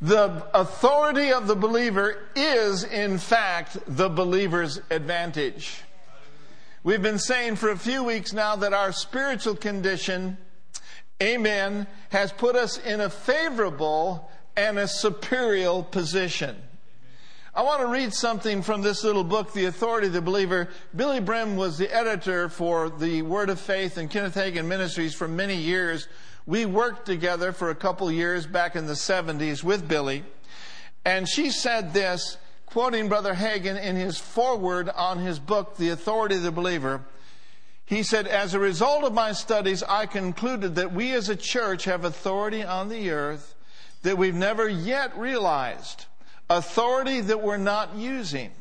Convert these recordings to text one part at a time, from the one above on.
The authority of the believer is, in fact, the believer's advantage. We've been saying for a few weeks now that our spiritual condition, amen, has put us in a favorable and a superior position. I want to read something from this little book, The Authority of the Believer. Billye Brim was the editor for the Word of Faith and Kenneth Hagin Ministries for many years. We worked together for a couple years back in the 70s with Billye, And she said this, quoting Brother Hagin in his foreword on his book, The Authority of the Believer. He said, As a result of my studies, I concluded that we as a church have authority on the earth that we've never yet realized authority that we're not using.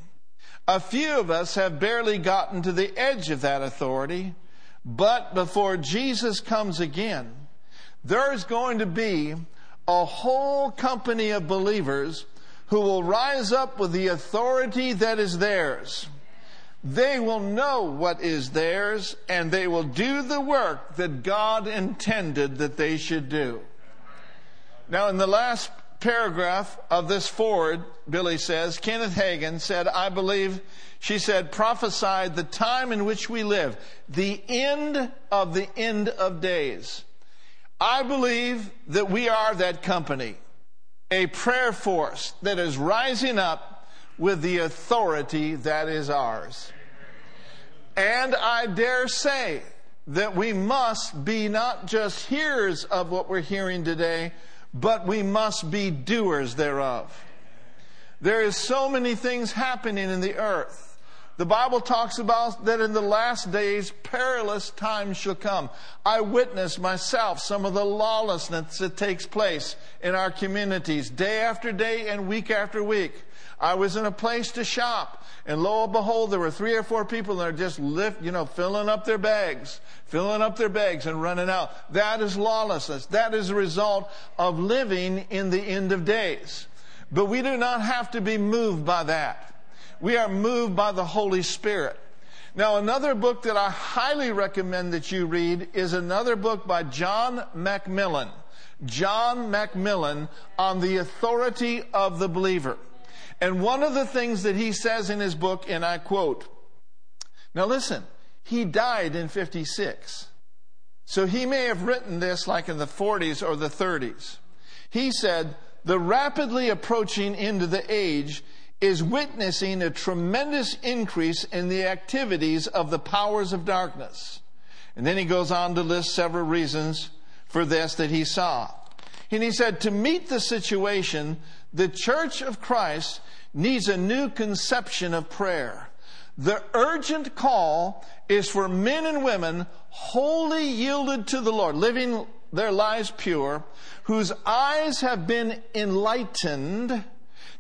A few of us have barely gotten to the edge of that authority, but before Jesus comes again, there's going to be a whole company of believers who will rise up with the authority that is theirs. They will know what is theirs and they will do the work that God intended that they should do. Now, in the last paragraph of this forward, Billye says, Kenneth Hagin said, I believe, she said, prophesied the time in which we live, the end of the end of days. I believe that we are that company, a prayer force that is rising up with the authority that is ours. And I dare say that we must be not just hearers of what we're hearing today, but we must be doers thereof. There is so many things happening in the earth. The Bible talks about that in the last days perilous times shall come. I witness myself some of the lawlessness that takes place in our communities day after day and week after week. I was in a place to shop, and lo and behold, there were three or four people that are just lift, you know, filling up their bags, filling up their bags and running out. That is lawlessness. That is a result of living in the end of days. But we do not have to be moved by that. We are moved by the Holy Spirit. Now, another book that I highly recommend that you read is another book by John MacMillan. John MacMillan on the authority of the believer. And one of the things that he says in his book, and I quote, now listen, he died in 56. So he may have written this like in the 40s or the 30s. He said, the rapidly approaching end of the age is witnessing a tremendous increase in the activities of the powers of darkness. And then he goes on to list several reasons for this that he saw. And he said, to meet the situation, the Church of Christ needs a new conception of prayer. The urgent call is for men and women wholly yielded to the Lord, living their lives pure, whose eyes have been enlightened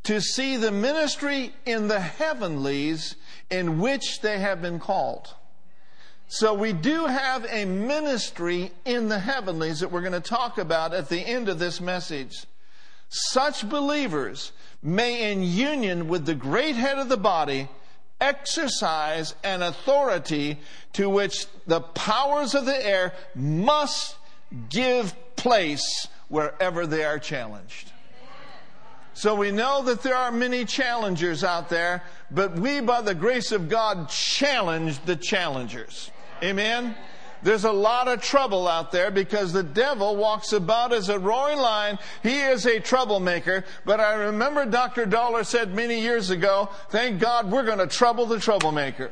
to see the ministry in the heavenlies in which they have been called. So we do have a ministry in the heavenlies that we're going to talk about at the end of this message. Such believers may, in union with the great head of the body, exercise an authority to which the powers of the air must give place wherever they are challenged. So we know that there are many challengers out there, but we, by the grace of God, challenge the challengers. Amen? There's a lot of trouble out there because the devil walks about as a roaring lion. He is a troublemaker. But I remember Dr. Dollar said many years ago, thank God we're going to trouble the troublemaker.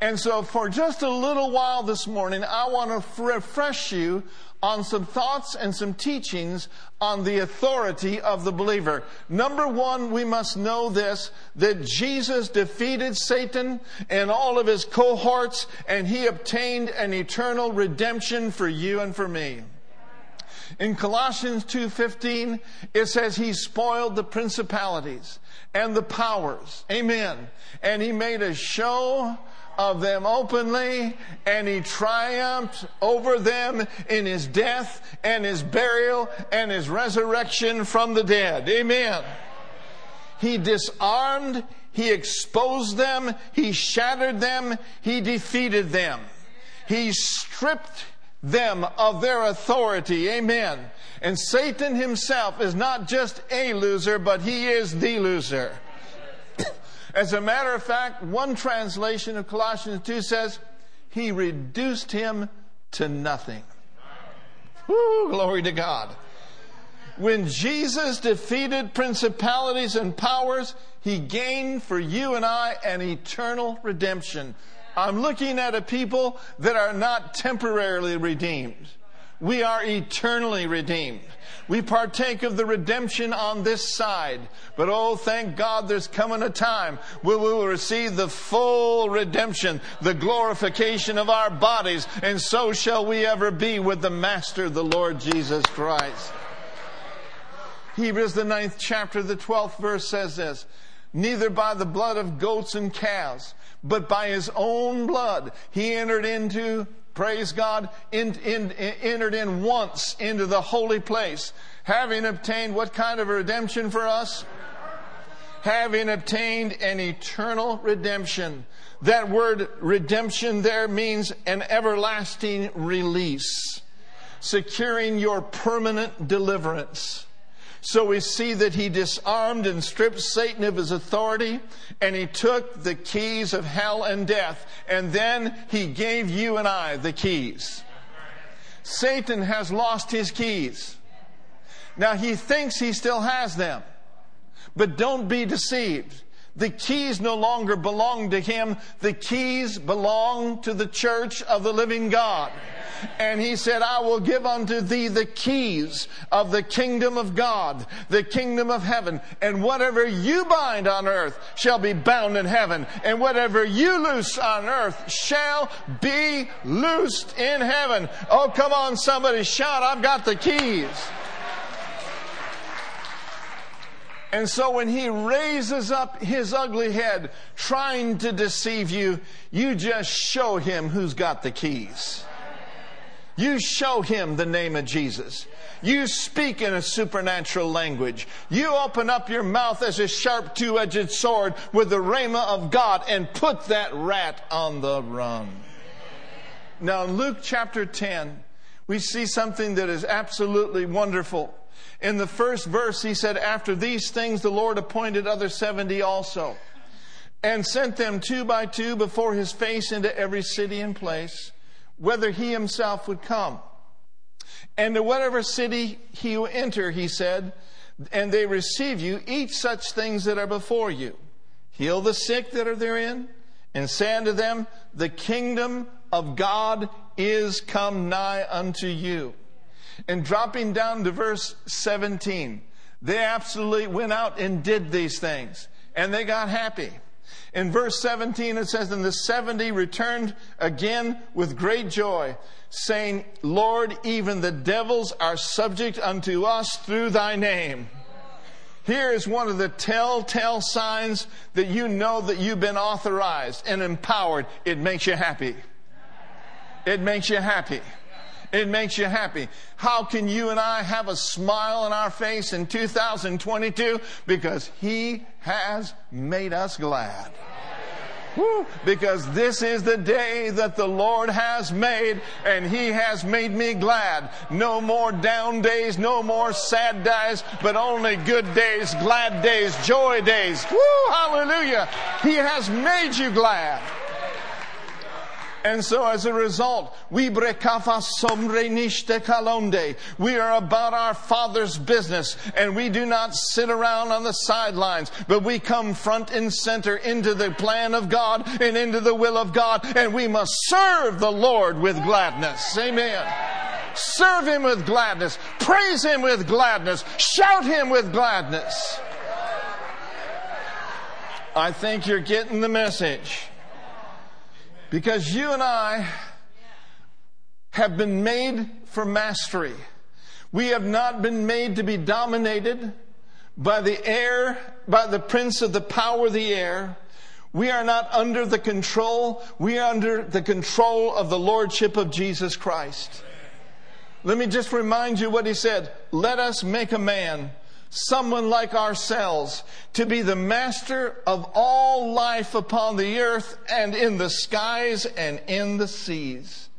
And so for just a little while this morning, I want to refresh you on some thoughts and some teachings on the authority of the believer. Number one, we must know this, that Jesus defeated Satan and all of his cohorts and he obtained an eternal redemption for you and for me. In Colossians 2:15 it says he spoiled the principalities and the powers. Amen. And he made a show of them openly, and he triumphed over them in his death and his burial and his resurrection from the dead. Amen. He disarmed, he exposed them, he shattered them, he defeated them. He stripped them of their authority. Amen. And Satan himself is not just a loser, but he is the loser. As a matter of fact, one translation of Colossians 2 says, He reduced him to nothing. Woo, glory to God. When Jesus defeated principalities and powers, he gained for you and I an eternal redemption. I'm looking at a people that are not temporarily redeemed. We are eternally redeemed. We partake of the redemption on this side. But oh, thank God there's coming a time where we will receive the full redemption, the glorification of our bodies, and so shall we ever be with the Master, the Lord Jesus Christ. Hebrews, the ninth chapter, the twelfth verse says this Neither by the blood of goats and calves, but by his own blood, he entered into, praise God, in, in, entered in once into the holy place, having obtained what kind of redemption for us? Having obtained an eternal redemption. That word redemption there means an everlasting release, securing your permanent deliverance. So we see that he disarmed and stripped Satan of his authority, and he took the keys of hell and death, and then he gave you and I the keys. Satan has lost his keys. Now he thinks he still has them, but don't be deceived. The keys no longer belong to him. The keys belong to the church of the living God. And he said, I will give unto thee the keys of the kingdom of God, the kingdom of heaven. And whatever you bind on earth shall be bound in heaven. And whatever you loose on earth shall be loosed in heaven. Oh, come on, somebody shout, I've got the keys. And so when he raises up his ugly head trying to deceive you, you just show him who's got the keys. You show him the name of Jesus. You speak in a supernatural language. You open up your mouth as a sharp two edged sword with the rhema of God and put that rat on the run. Now, in Luke chapter 10, we see something that is absolutely wonderful. In the first verse, he said, After these things, the Lord appointed other 70 also, and sent them two by two before his face into every city and place, whether he himself would come. And to whatever city he will enter, he said, and they receive you, eat such things that are before you. Heal the sick that are therein, and say unto them, The kingdom of God is come nigh unto you. And dropping down to verse 17, they absolutely went out and did these things, and they got happy. In verse 17, it says, And the 70 returned again with great joy, saying, Lord, even the devils are subject unto us through thy name. Here is one of the telltale signs that you know that you've been authorized and empowered. It makes you happy. It makes you happy. It makes you happy. How can you and I have a smile on our face in 2022? Because He has made us glad. Woo, because this is the day that the Lord has made, and He has made me glad. No more down days, no more sad days, but only good days, glad days, joy days. Woo, hallelujah. He has made you glad. And so as a result, we kalonde. We are about our Father's business and we do not sit around on the sidelines, but we come front and center into the plan of God and into the will of God and we must serve the Lord with gladness. Amen. Serve Him with gladness. Praise Him with gladness. Shout Him with gladness. I think you're getting the message. Because you and I have been made for mastery. We have not been made to be dominated by the air, by the prince of the power of the air. We are not under the control. We are under the control of the Lordship of Jesus Christ. Let me just remind you what he said. Let us make a man someone like ourselves to be the master of all life upon the earth and in the skies and in the seas.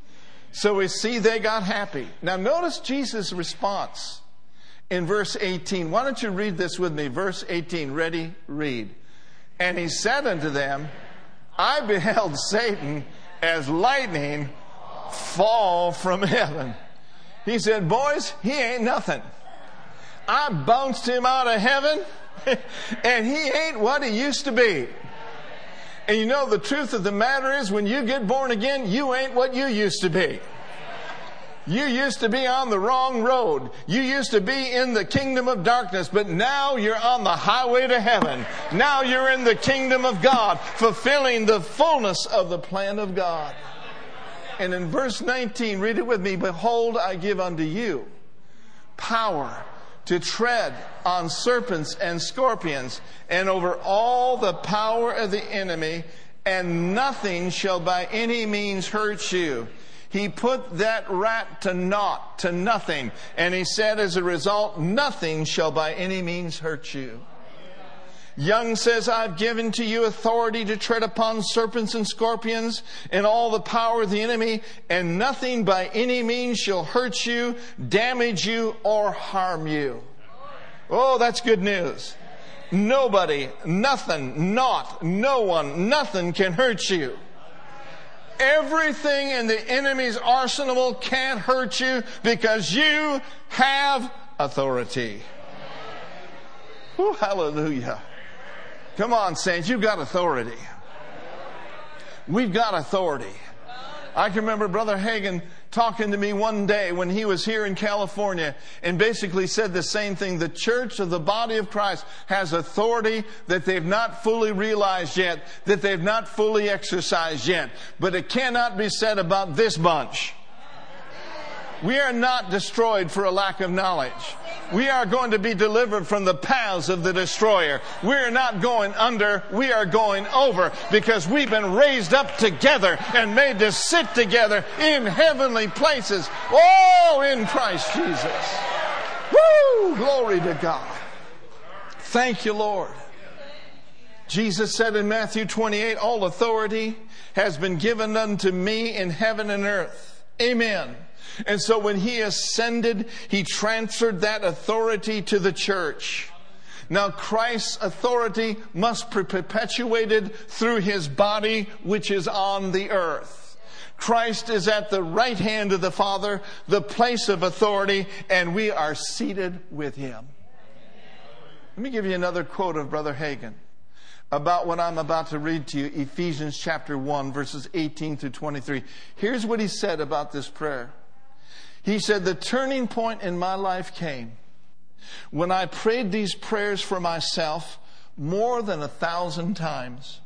So we see they got happy. Now notice Jesus' response in verse 18. Why don't you read this with me? Verse 18. Ready? Read. And he said unto them, I beheld Satan as lightning fall from heaven. He said, Boys, he ain't nothing. I bounced him out of heaven, and he ain't what he used to be. And you know, the truth of the matter is, when you get born again, you ain't what you used to be. You used to be on the wrong road. You used to be in the kingdom of darkness, but now you're on the highway to heaven. Now you're in the kingdom of God, fulfilling the fullness of the plan of God. And in verse 19, read it with me Behold, I give unto you power to tread on serpents and scorpions and over all the power of the enemy, and nothing shall by any means hurt you. He put that rat to naught, to nothing, and he said as a result, nothing shall by any means hurt you. Young says, I've given to you authority to tread upon serpents and scorpions and all the power of the enemy, and nothing by any means shall hurt you, damage you, or harm you. Oh, that's good news. Nobody, nothing, not, no one, nothing can hurt you. Everything in the enemy's arsenal can't hurt you because you have authority. Oh, hallelujah. Come on, saints, you've got authority. We've got authority. I can remember Brother Hagin talking to me one day when he was here in California and basically said the same thing. The church of the body of Christ has authority that they've not fully realized yet, that they've not fully exercised yet. But it cannot be said about this bunch. We are not destroyed for a lack of knowledge. We are going to be delivered from the paths of the destroyer. We are not going under, we are going over because we've been raised up together and made to sit together in heavenly places. Oh, in Christ Jesus. Woo! Glory to God. Thank you, Lord. Jesus said in Matthew 28, All authority has been given unto me in heaven and earth. Amen. And so when he ascended, he transferred that authority to the church. Now Christ's authority must be perpetuated through his body, which is on the earth. Christ is at the right hand of the Father, the place of authority, and we are seated with him. Let me give you another quote of Brother Hagin about what I'm about to read to you, Ephesians chapter 1, verses 18 to 23. Here's what he said about this prayer. He said, The turning point in my life came when I prayed these prayers for myself more than a thousand times.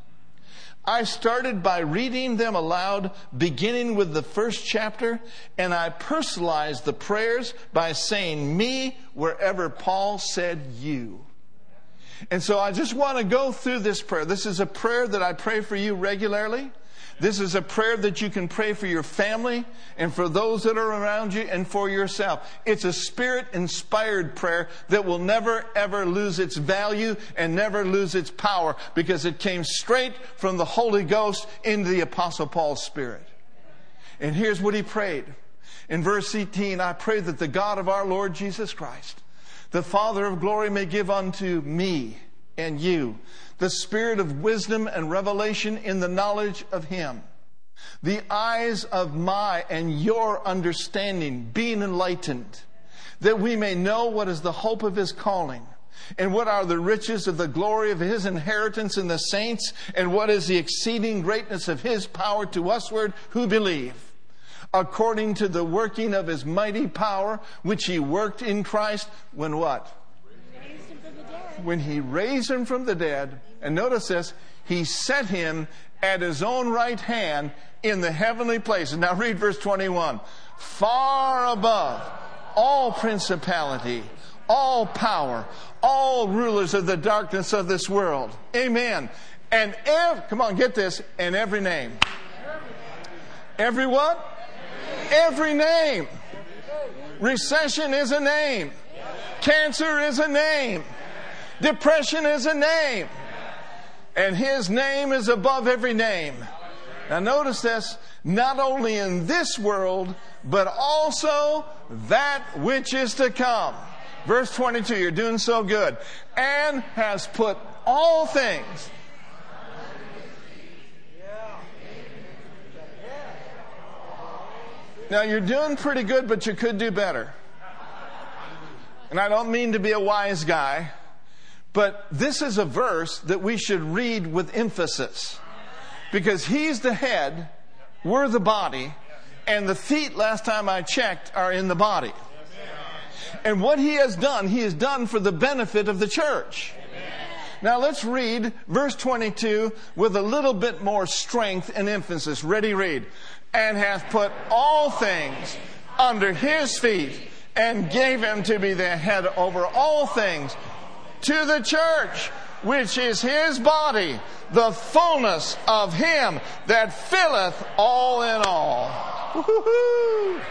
I started by reading them aloud, beginning with the first chapter, and I personalized the prayers by saying me wherever Paul said you. And so I just want to go through this prayer. This is a prayer that I pray for you regularly. This is a prayer that you can pray for your family and for those that are around you and for yourself. It's a spirit inspired prayer that will never ever lose its value and never lose its power because it came straight from the Holy Ghost into the Apostle Paul's spirit. And here's what he prayed. In verse 18, I pray that the God of our Lord Jesus Christ, the Father of glory, may give unto me and you the spirit of wisdom and revelation in the knowledge of Him. The eyes of my and your understanding being enlightened, that we may know what is the hope of His calling, and what are the riches of the glory of His inheritance in the saints, and what is the exceeding greatness of His power to usward who believe according to the working of his mighty power, which he worked in Christ when what? When he raised him from the dead, and notice this, he set him at his own right hand in the heavenly places. Now read verse 21. Far above all principality, all power, all rulers of the darkness of this world. Amen. And ev- come on, get this, and every name. Every what? Every name. Recession is a name. Cancer is a name. Depression is a name. And his name is above every name. Now notice this, not only in this world, but also that which is to come. Verse 22, you're doing so good. And has put all things Now you're doing pretty good, but you could do better. And I don't mean to be a wise guy, but this is a verse that we should read with emphasis. Because he's the head, we're the body, and the feet, last time I checked, are in the body. And what he has done, he has done for the benefit of the church. Now let's read verse 22 with a little bit more strength and emphasis. Ready, read. And hath put all things under his feet and gave him to be the head over all things to the church, which is his body, the fullness of him that filleth all in all. Woo-hoo-hoo.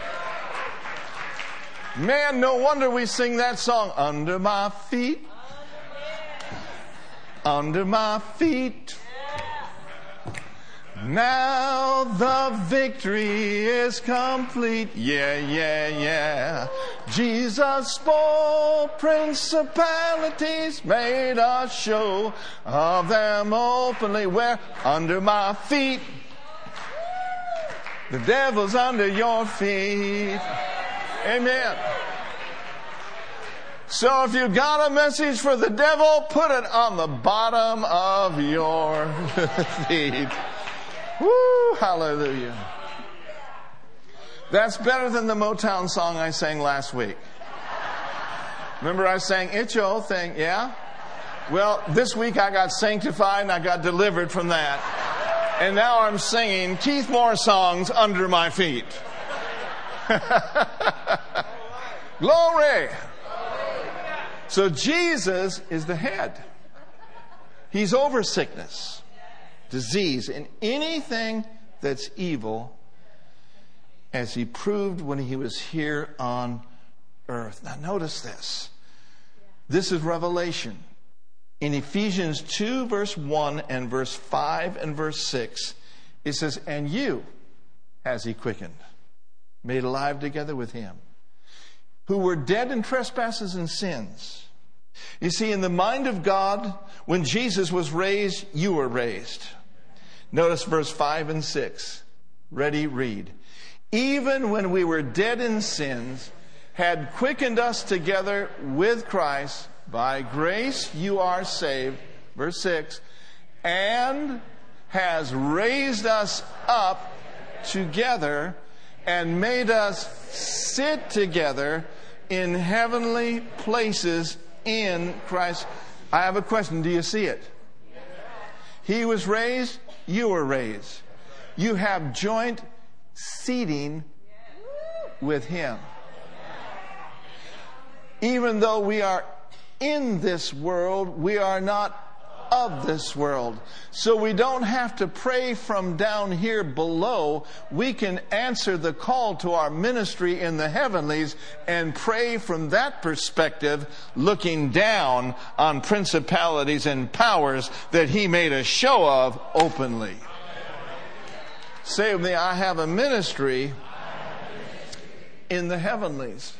Man, no wonder we sing that song, Under My Feet under my feet. Now the victory is complete. Yeah, yeah, yeah. Jesus spoke principalities, made a show of them openly. Where? Under my feet. The devil's under your feet. Amen. So if you got a message for the devil, put it on the bottom of your feet. Woo, hallelujah. That's better than the Motown song I sang last week. Remember I sang It's Your Thing, yeah? Well, this week I got sanctified and I got delivered from that. And now I'm singing Keith Moore songs under my feet. Glory! So Jesus is the head. He's over sickness, disease, and anything that's evil, as he proved when he was here on earth. Now, notice this. This is Revelation. In Ephesians 2, verse 1 and verse 5 and verse 6, it says, And you has he quickened, made alive together with him who were dead in trespasses and sins. You see, in the mind of God, when Jesus was raised, you were raised. Notice verse 5 and 6. Ready, read. Even when we were dead in sins, had quickened us together with Christ. By grace you are saved. Verse 6. And has raised us up together and made us sit together in heavenly places in Christ. I have a question. Do you see it? He was raised, you were raised. You have joint seating with Him. Even though we are in this world, we are of this world. So we don't have to pray from down here below. We can answer the call to our ministry in the heavenlies and pray from that perspective, looking down on principalities and powers that He made a show of openly. Say with me, I have a ministry in the heavenlies.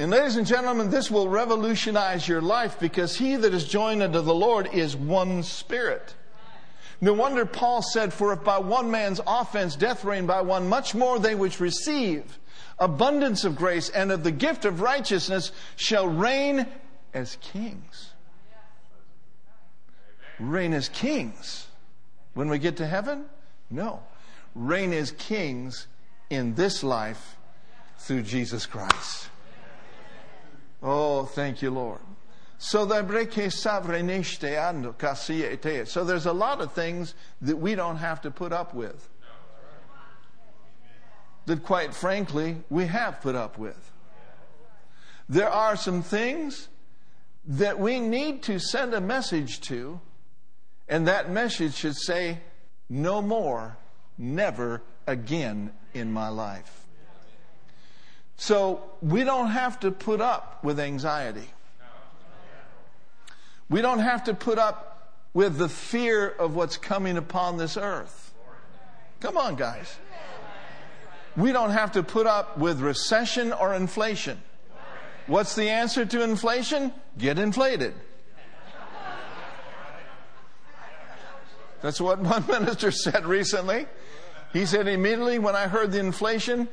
And ladies and gentlemen, this will revolutionize your life because he that is joined unto the Lord is one spirit. No wonder Paul said, For if by one man's offense death reigned by one, much more they which receive abundance of grace and of the gift of righteousness shall reign as kings. Reign as kings. When we get to heaven? No. Reign as kings in this life through Jesus Christ. Oh, thank you, Lord. So there's a lot of things that we don't have to put up with. That quite frankly, we have put up with. There are some things that we need to send a message to, and that message should say, no more, never again in my life. So we don't have to put up with anxiety. We don't have to put up with the fear of what's coming upon this earth. Come on, guys. We don't have to put up with recession or inflation. What's the answer to inflation? Get inflated. That's what one minister said recently. He said, immediately when I heard the inflation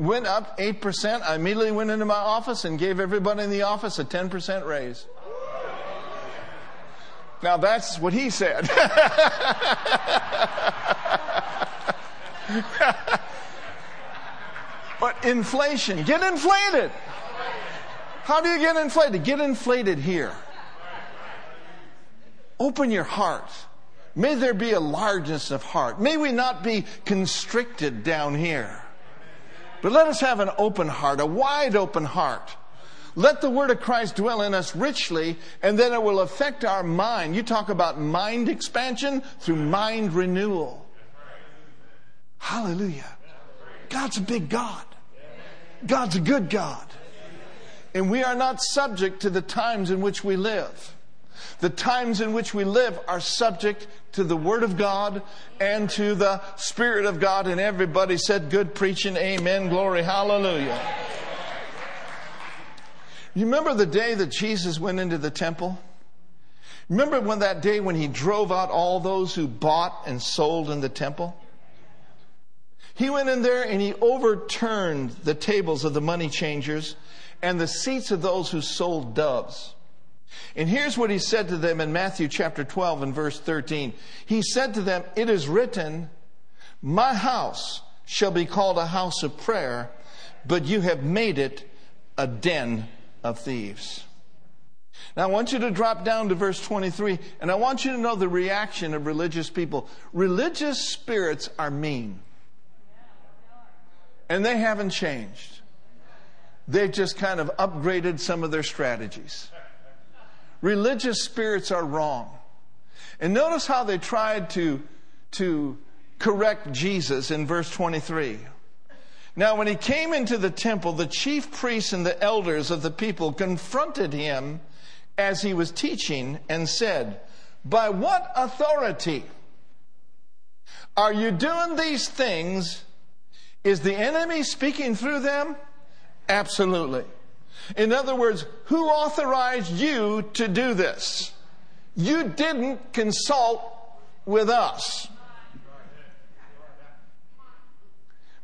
went up 8%, I immediately went into my office and gave everybody in the office a 10% raise. Now that's what he said. but inflation, get inflated. How do you get inflated? Get inflated here. Open your heart. May there be a largeness of heart. May we not be constricted down here. But let us have an open heart, a wide open heart. Let the word of Christ dwell in us richly, and then it will affect our mind. You talk about mind expansion through mind renewal. Hallelujah. God's a big God. God's a good God. And we are not subject to the times in which we live. The times in which we live are subject to the Word of God and to the Spirit of God. And everybody said, Good preaching, amen, glory, hallelujah. You remember the day that Jesus went into the temple? Remember when that day when he drove out all those who bought and sold in the temple? He went in there and he overturned the tables of the money changers and the seats of those who sold doves. And here's what he said to them in Matthew chapter 12 and verse 13. He said to them, It is written, My house shall be called a house of prayer, but you have made it a den of thieves. Now, I want you to drop down to verse 23, and I want you to know the reaction of religious people. Religious spirits are mean, and they haven't changed. They've just kind of upgraded some of their strategies. Religious spirits are wrong. And notice how they tried to, to correct Jesus in verse 23. Now, when he came into the temple, the chief priests and the elders of the people confronted him as he was teaching and said, By what authority are you doing these things? Is the enemy speaking through them? Absolutely. In other words, who authorized you to do this? You didn't consult with us.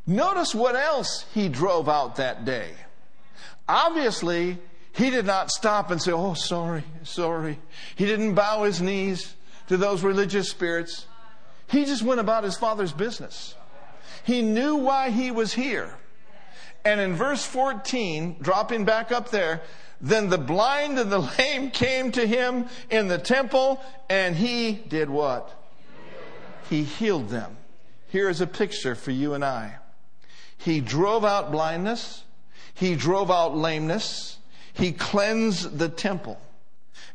Notice what else he drove out that day. Obviously, he did not stop and say, Oh, sorry, sorry. He didn't bow his knees to those religious spirits. He just went about his father's business. He knew why he was here. And in verse 14, dropping back up there, then the blind and the lame came to him in the temple, and he did what? He healed them. Here is a picture for you and I. He drove out blindness. He drove out lameness. He cleansed the temple.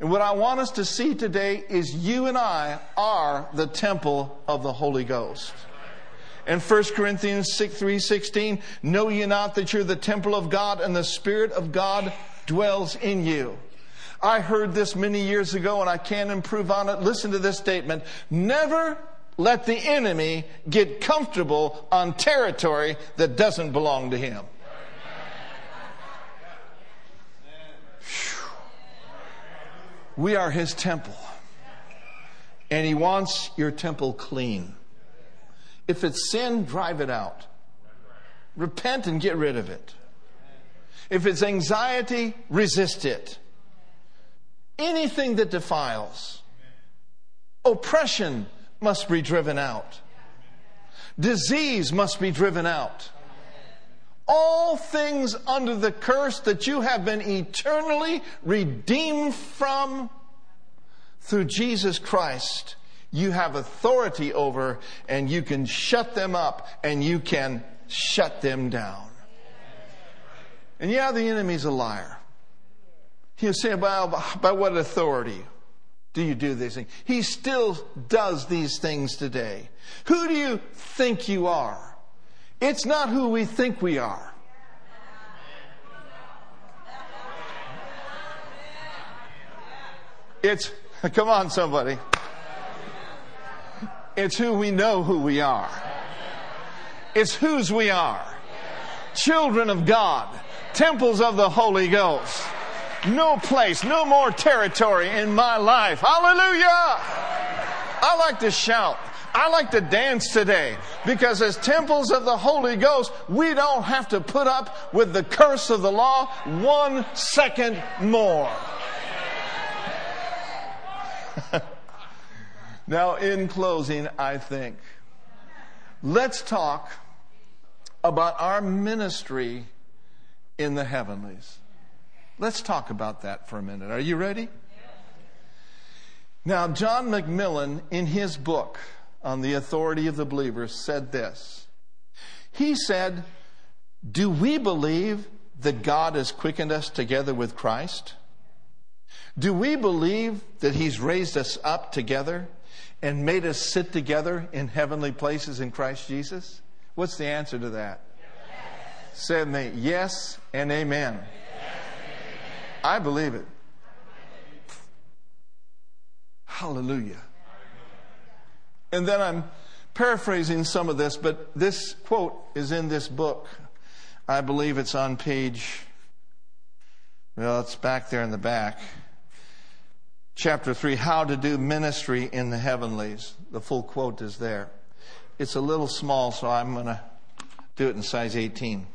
And what I want us to see today is you and I are the temple of the Holy Ghost. In 1 Corinthians 6, 3.16, know ye not that you're the temple of God and the Spirit of God dwells in you. I heard this many years ago and I can't improve on it. Listen to this statement. Never let the enemy get comfortable on territory that doesn't belong to him. We are his temple. And he wants your temple clean. If it's sin, drive it out. Repent and get rid of it. If it's anxiety, resist it. Anything that defiles. Oppression must be driven out. Disease must be driven out. All things under the curse that you have been eternally redeemed from through Jesus Christ you have authority over and you can shut them up and you can shut them down. And yeah, the enemy's a liar. He'll say, well, by what authority do you do these things? He still does these things today. Who do you think you are? It's not who we think we are. It's, come on, somebody. It's who we know who we are. It's whose we are. Children of God. Temples of the Holy Ghost. No place, no more territory in my life. Hallelujah! I like to shout. I like to dance today because as temples of the Holy Ghost, we don't have to put up with the curse of the law one second more. Now, in closing, I think, let's talk about our ministry in the heavenlies. Let's talk about that for a minute. Are you ready? Now, John MacMillan, in his book on the authority of the believers, said this. He said, Do we believe that God has quickened us together with Christ? Do we believe that He's raised us up together and made us sit together in heavenly places in Christ Jesus? What's the answer to that? Yes. Say me, yes and amen. Yes, amen. I believe it. Hallelujah. And then I'm paraphrasing some of this, but this quote is in this book. I believe it's on page, well, it's back there in the back. Chapter 3, How to Do Ministry in the Heavenlies. The full quote is there. It's a little small, so I'm going to do it in size 18.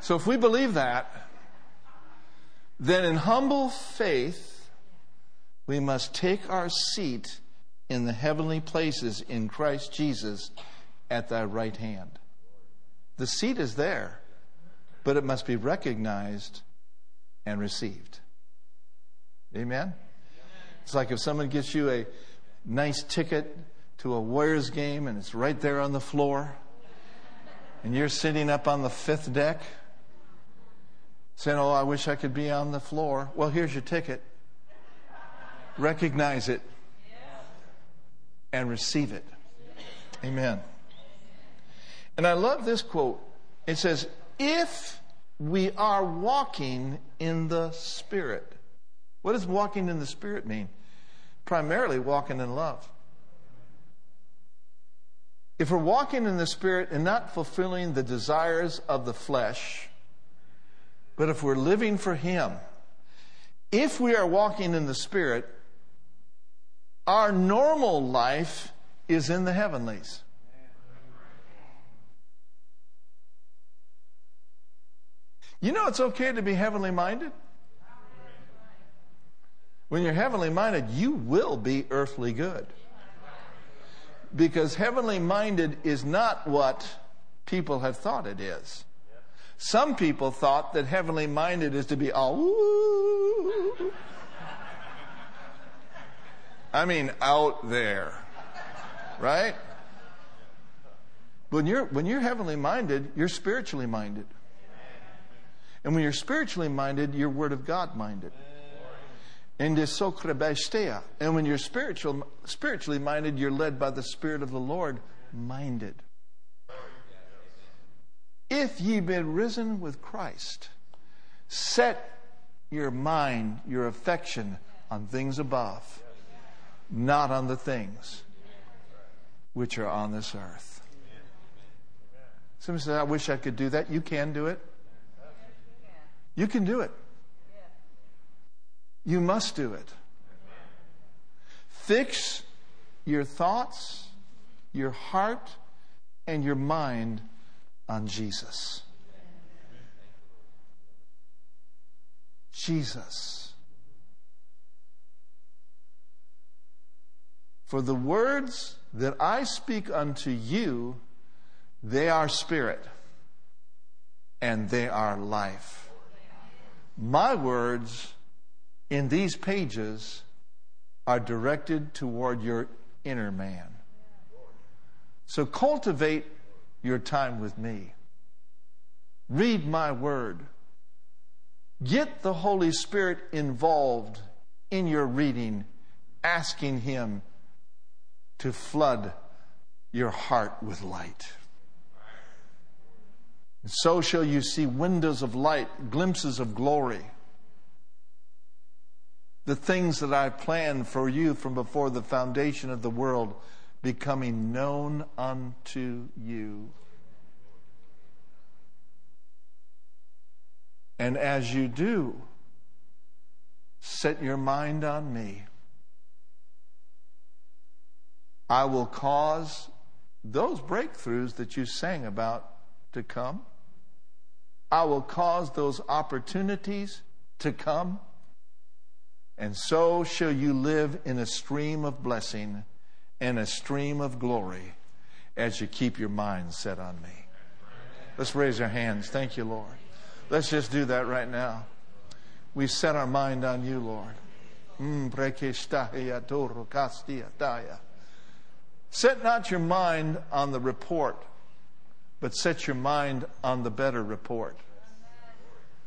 So if we believe that, then in humble faith, we must take our seat in the heavenly places in Christ Jesus at thy right hand. The seat is there, but it must be recognized and received. Amen? It's like if someone gets you a nice ticket to a Warriors game and it's right there on the floor, and you're sitting up on the fifth deck saying, Oh, I wish I could be on the floor. Well, here's your ticket. Recognize it and receive it. Amen. And I love this quote. It says, If we are walking in the Spirit. What does walking in the Spirit mean? Primarily walking in love. If we're walking in the Spirit and not fulfilling the desires of the flesh, but if we're living for Him, if we are walking in the Spirit, our normal life is in the heavenlies. You know it's okay to be heavenly minded? When you're heavenly minded, you will be earthly good. Because heavenly minded is not what people have thought it is. Some people thought that heavenly minded is to be all. I mean, out there. Right? When you're, when you're heavenly minded, you're spiritually minded. And when you're spiritually minded, you're Word of God minded. And And when you're spiritual, spiritually minded, you're led by the Spirit of the Lord minded. If ye be risen with Christ, set your mind, your affection on things above, not on the things which are on this earth. Somebody says, I wish I could do that. You can do it. You can do it. You must do it. Fix your thoughts, your heart, and your mind on Jesus. Jesus. For the words that I speak unto you, they are spirit and they are life. My words in these pages are directed toward your inner man. So cultivate your time with me. Read my word. Get the Holy Spirit involved in your reading, asking Him to flood your heart with light. So shall you see windows of light, glimpses of glory the things that I planned for you from before the foundation of the world becoming known unto you. And as you do, set your mind on me. I will cause those breakthroughs that you sang about to come. I will cause those opportunities to come. And so shall you live in a stream of blessing and a stream of glory as you keep your mind set on me. Let's raise our hands. Thank you, Lord. Let's just do that right now. We set our mind on you, Lord. Mm, set not your mind on the report, but set your mind on the better report.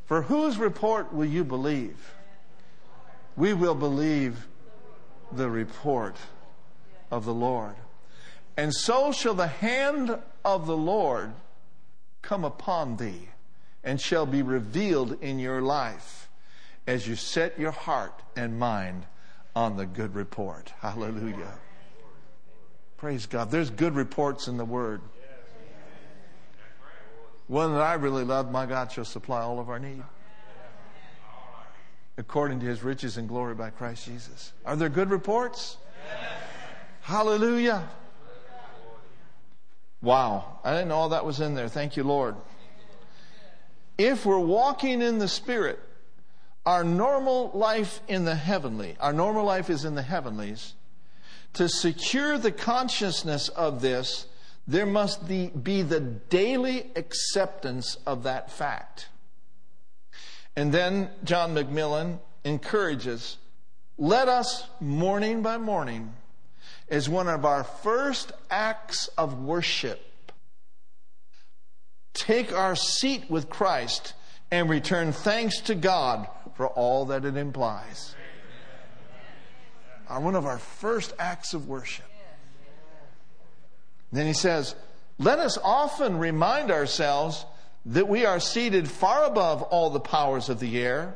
For whose report will you believe? We will believe the report of the Lord. And so shall the hand of the Lord come upon thee and shall be revealed in your life as you set your heart and mind on the good report. Hallelujah. Praise God. There's good reports in the Word. One that I really love, my God shall supply all of our need according to his riches and glory by Christ Jesus. Are there good reports? Yes. Hallelujah. Wow. I didn't know all that was in there. Thank you, Lord. If we're walking in the Spirit, our normal life in the heavenly, our normal life is in the heavenlies. To secure the consciousness of this, there must be the daily acceptance of that fact. And then John MacMillan encourages let us, morning by morning, as one of our first acts of worship, take our seat with Christ and return thanks to God for all that it implies. Are One of our first acts of worship. Then he says, Let us often remind ourselves that we are seated far above all the powers of the air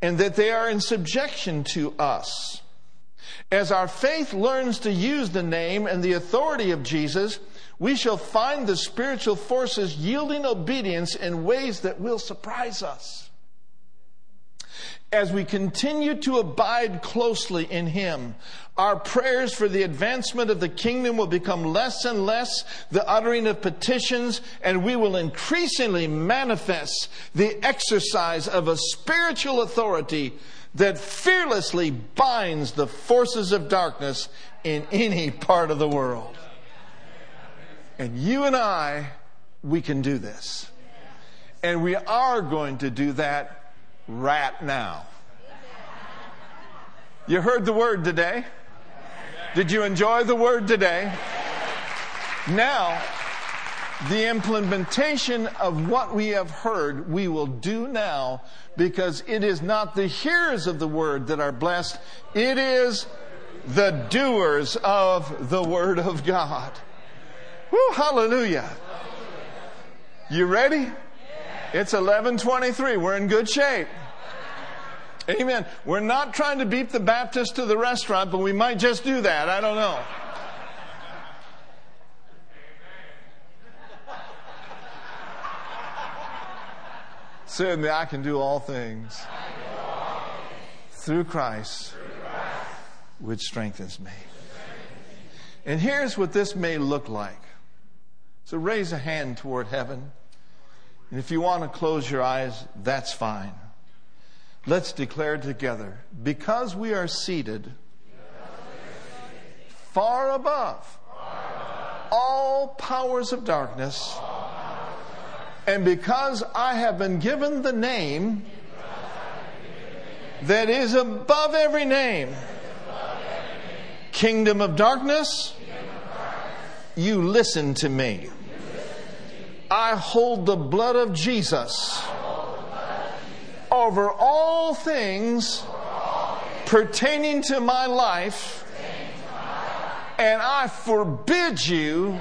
and that they are in subjection to us. As our faith learns to use the name and the authority of Jesus, we shall find the spiritual forces yielding obedience in ways that will surprise us. As we continue to abide closely in Him, our prayers for the advancement of the kingdom will become less and less the uttering of petitions, and we will increasingly manifest the exercise of a spiritual authority that fearlessly binds the forces of darkness in any part of the world. And you and I, we can do this. And we are going to do that right now. You heard the word today. Did you enjoy the word today? Now, the implementation of what we have heard, we will do now because it is not the hearers of the word that are blessed, it is the doers of the word of God. Woo, hallelujah. You ready? It's 1123. We're in good shape. Amen. We're not trying to beat the Baptist to the restaurant, but we might just do that. I don't know. Certainly, I can do all things through Christ, which strengthens me. And here's what this may look like. So raise a hand toward heaven. And if you want to close your eyes, that's fine. Let's declare together because we are seated far above all powers of darkness and because I have been given the name that is above every name, kingdom of darkness, you listen to me. I hold the blood of Jesus over all things pertaining to my life, and I forbid you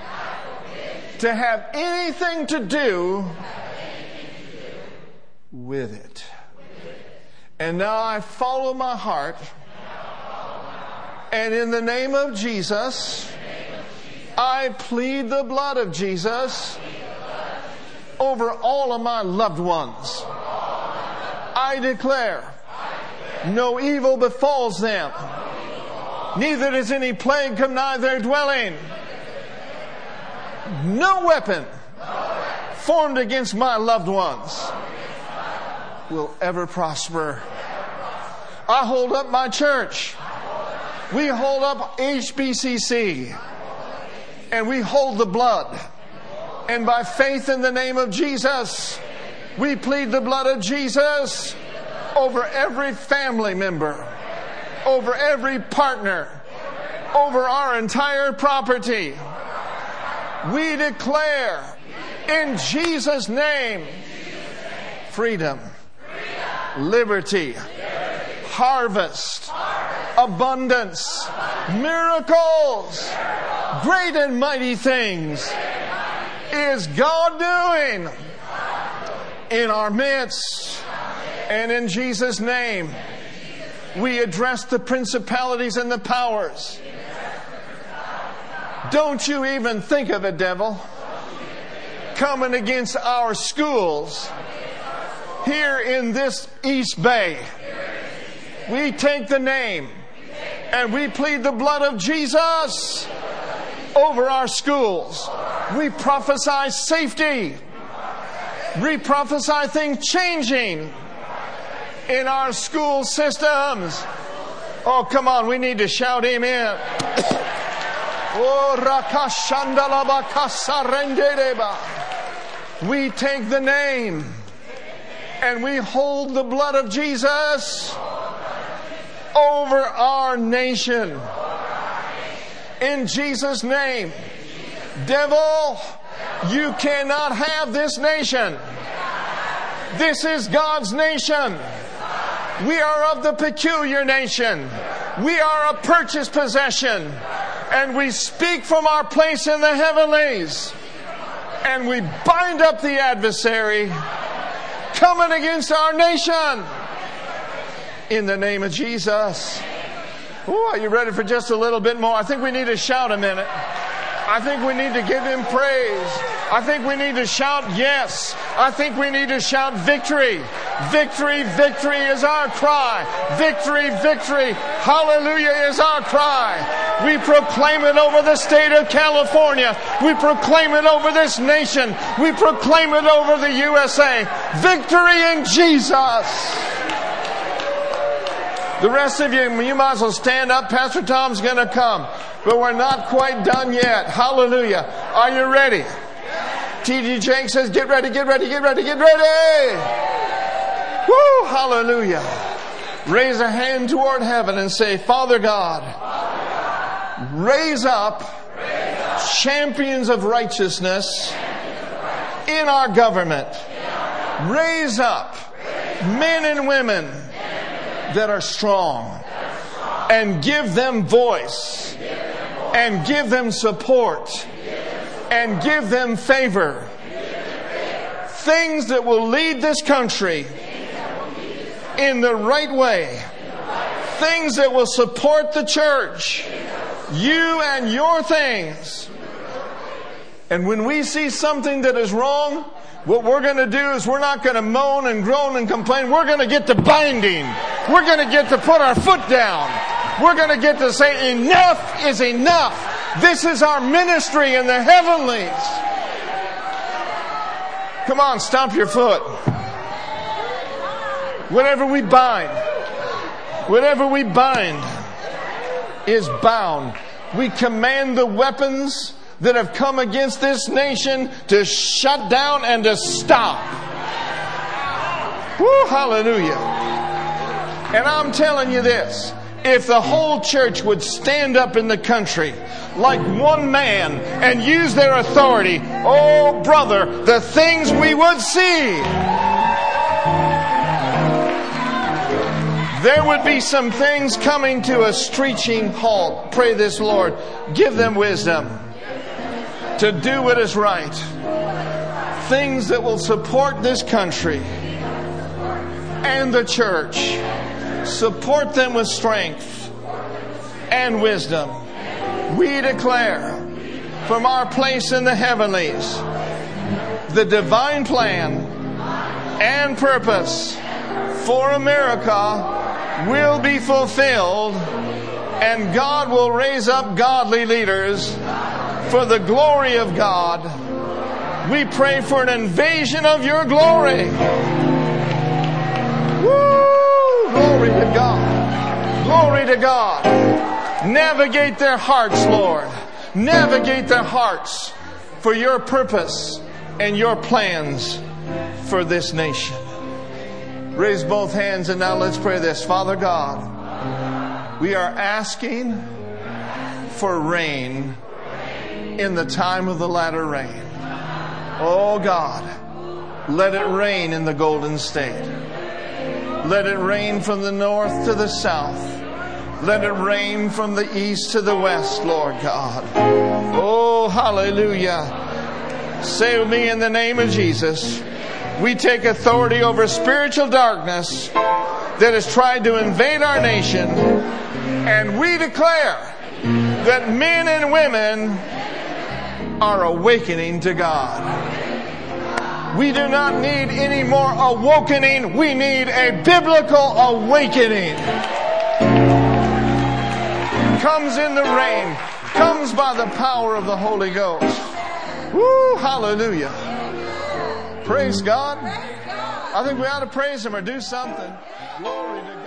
to have anything to do with it. And now I follow my heart. And in the name of Jesus, I plead the blood of Jesus over all of my loved ones. I declare no evil befalls them, neither does any plague come nigh their dwelling. No weapon formed against my loved ones will ever prosper. I hold up my church. We hold up HBCC. And we hold the blood. And by faith in the name of Jesus, we plead the blood of Jesus over every family member, over every partner, over our entire property. We declare in Jesus' name freedom, liberty, harvest, abundance, miracles, great and mighty things is God doing in our midst. And in Jesus' name, we address the principalities and the powers. Don't you even think of it, devil, coming against our schools here in this East Bay. We take the name and we plead the blood of Jesus over our schools. We prophesy safety. We prophesy things changing in our school systems. Oh, come on, we need to shout amen. Oh, we take the name and we hold the blood of Jesus over our nation. In Jesus' name. Devil, you cannot have this nation. This is God's nation. We are of the peculiar nation. We are a purchased possession. And we speak from our place in the heavenlies. And we bind up the adversary coming against our nation. In the name of Jesus. Ooh, are you ready for just a little bit more? I think we need to shout a minute. I think we need to give him praise. I think we need to shout yes. I think we need to shout victory. Victory, victory is our cry. Victory, victory, hallelujah is our cry. We proclaim it over the state of California. We proclaim it over this nation. We proclaim it over the USA. Victory in Jesus. The rest of you, you might as well stand up. Pastor Tom's going to come. But we're not quite done yet. Hallelujah. Are you ready? T.D. Jakes says, get ready, get ready, get ready, get ready. Woo, hallelujah. Raise a hand toward heaven and say, Father God, raise up champions of righteousness in our government. Raise up men and women that are strong and give them voice and give them support and give them favor. Things that will lead this country in the right way. Things that will support the church. You and your things. And when we see something that is wrong, what we're going to do is we're not going to moan and groan and complain. We're going to get to binding. We're going to get to put our foot down. We're going to get to say, enough is enough. This is our ministry in the heavenlies. Come on, stomp your foot. Whatever we bind, whatever we bind is bound. We command the weapons that have come against this nation to shut down and to stop. Woo, hallelujah. And I'm telling you this if the whole church would stand up in the country like one man and use their authority, oh brother, the things we would see. There would be some things coming to a screeching halt. Pray this, Lord. Give them wisdom to do what is right. Things that will support this country and the church. Support them with strength and wisdom. We declare from our place in the heavenlies. The divine plan and purpose for America will be fulfilled and God will raise up godly leaders for the glory of God. We pray for an invasion of your glory. God. Glory to God. Navigate their hearts, Lord. Navigate their hearts for your purpose and your plans for this nation. Raise both hands and now let's pray this. Father God, we are asking for rain in the time of the latter rain. Oh God, let it rain in the Golden State. Let it rain from the north to the south. Let it rain from the east to the west, Lord God. Oh, hallelujah. With me in the name of Jesus. We take authority over spiritual darkness that has tried to invade our nation and we declare that men and women are awakening to God. We do not need any more awakening. We need a biblical awakening. Comes in the rain, comes by the power of the Holy Ghost. Woo, hallelujah. Praise God. I think we ought to praise Him or do something. Glory to God.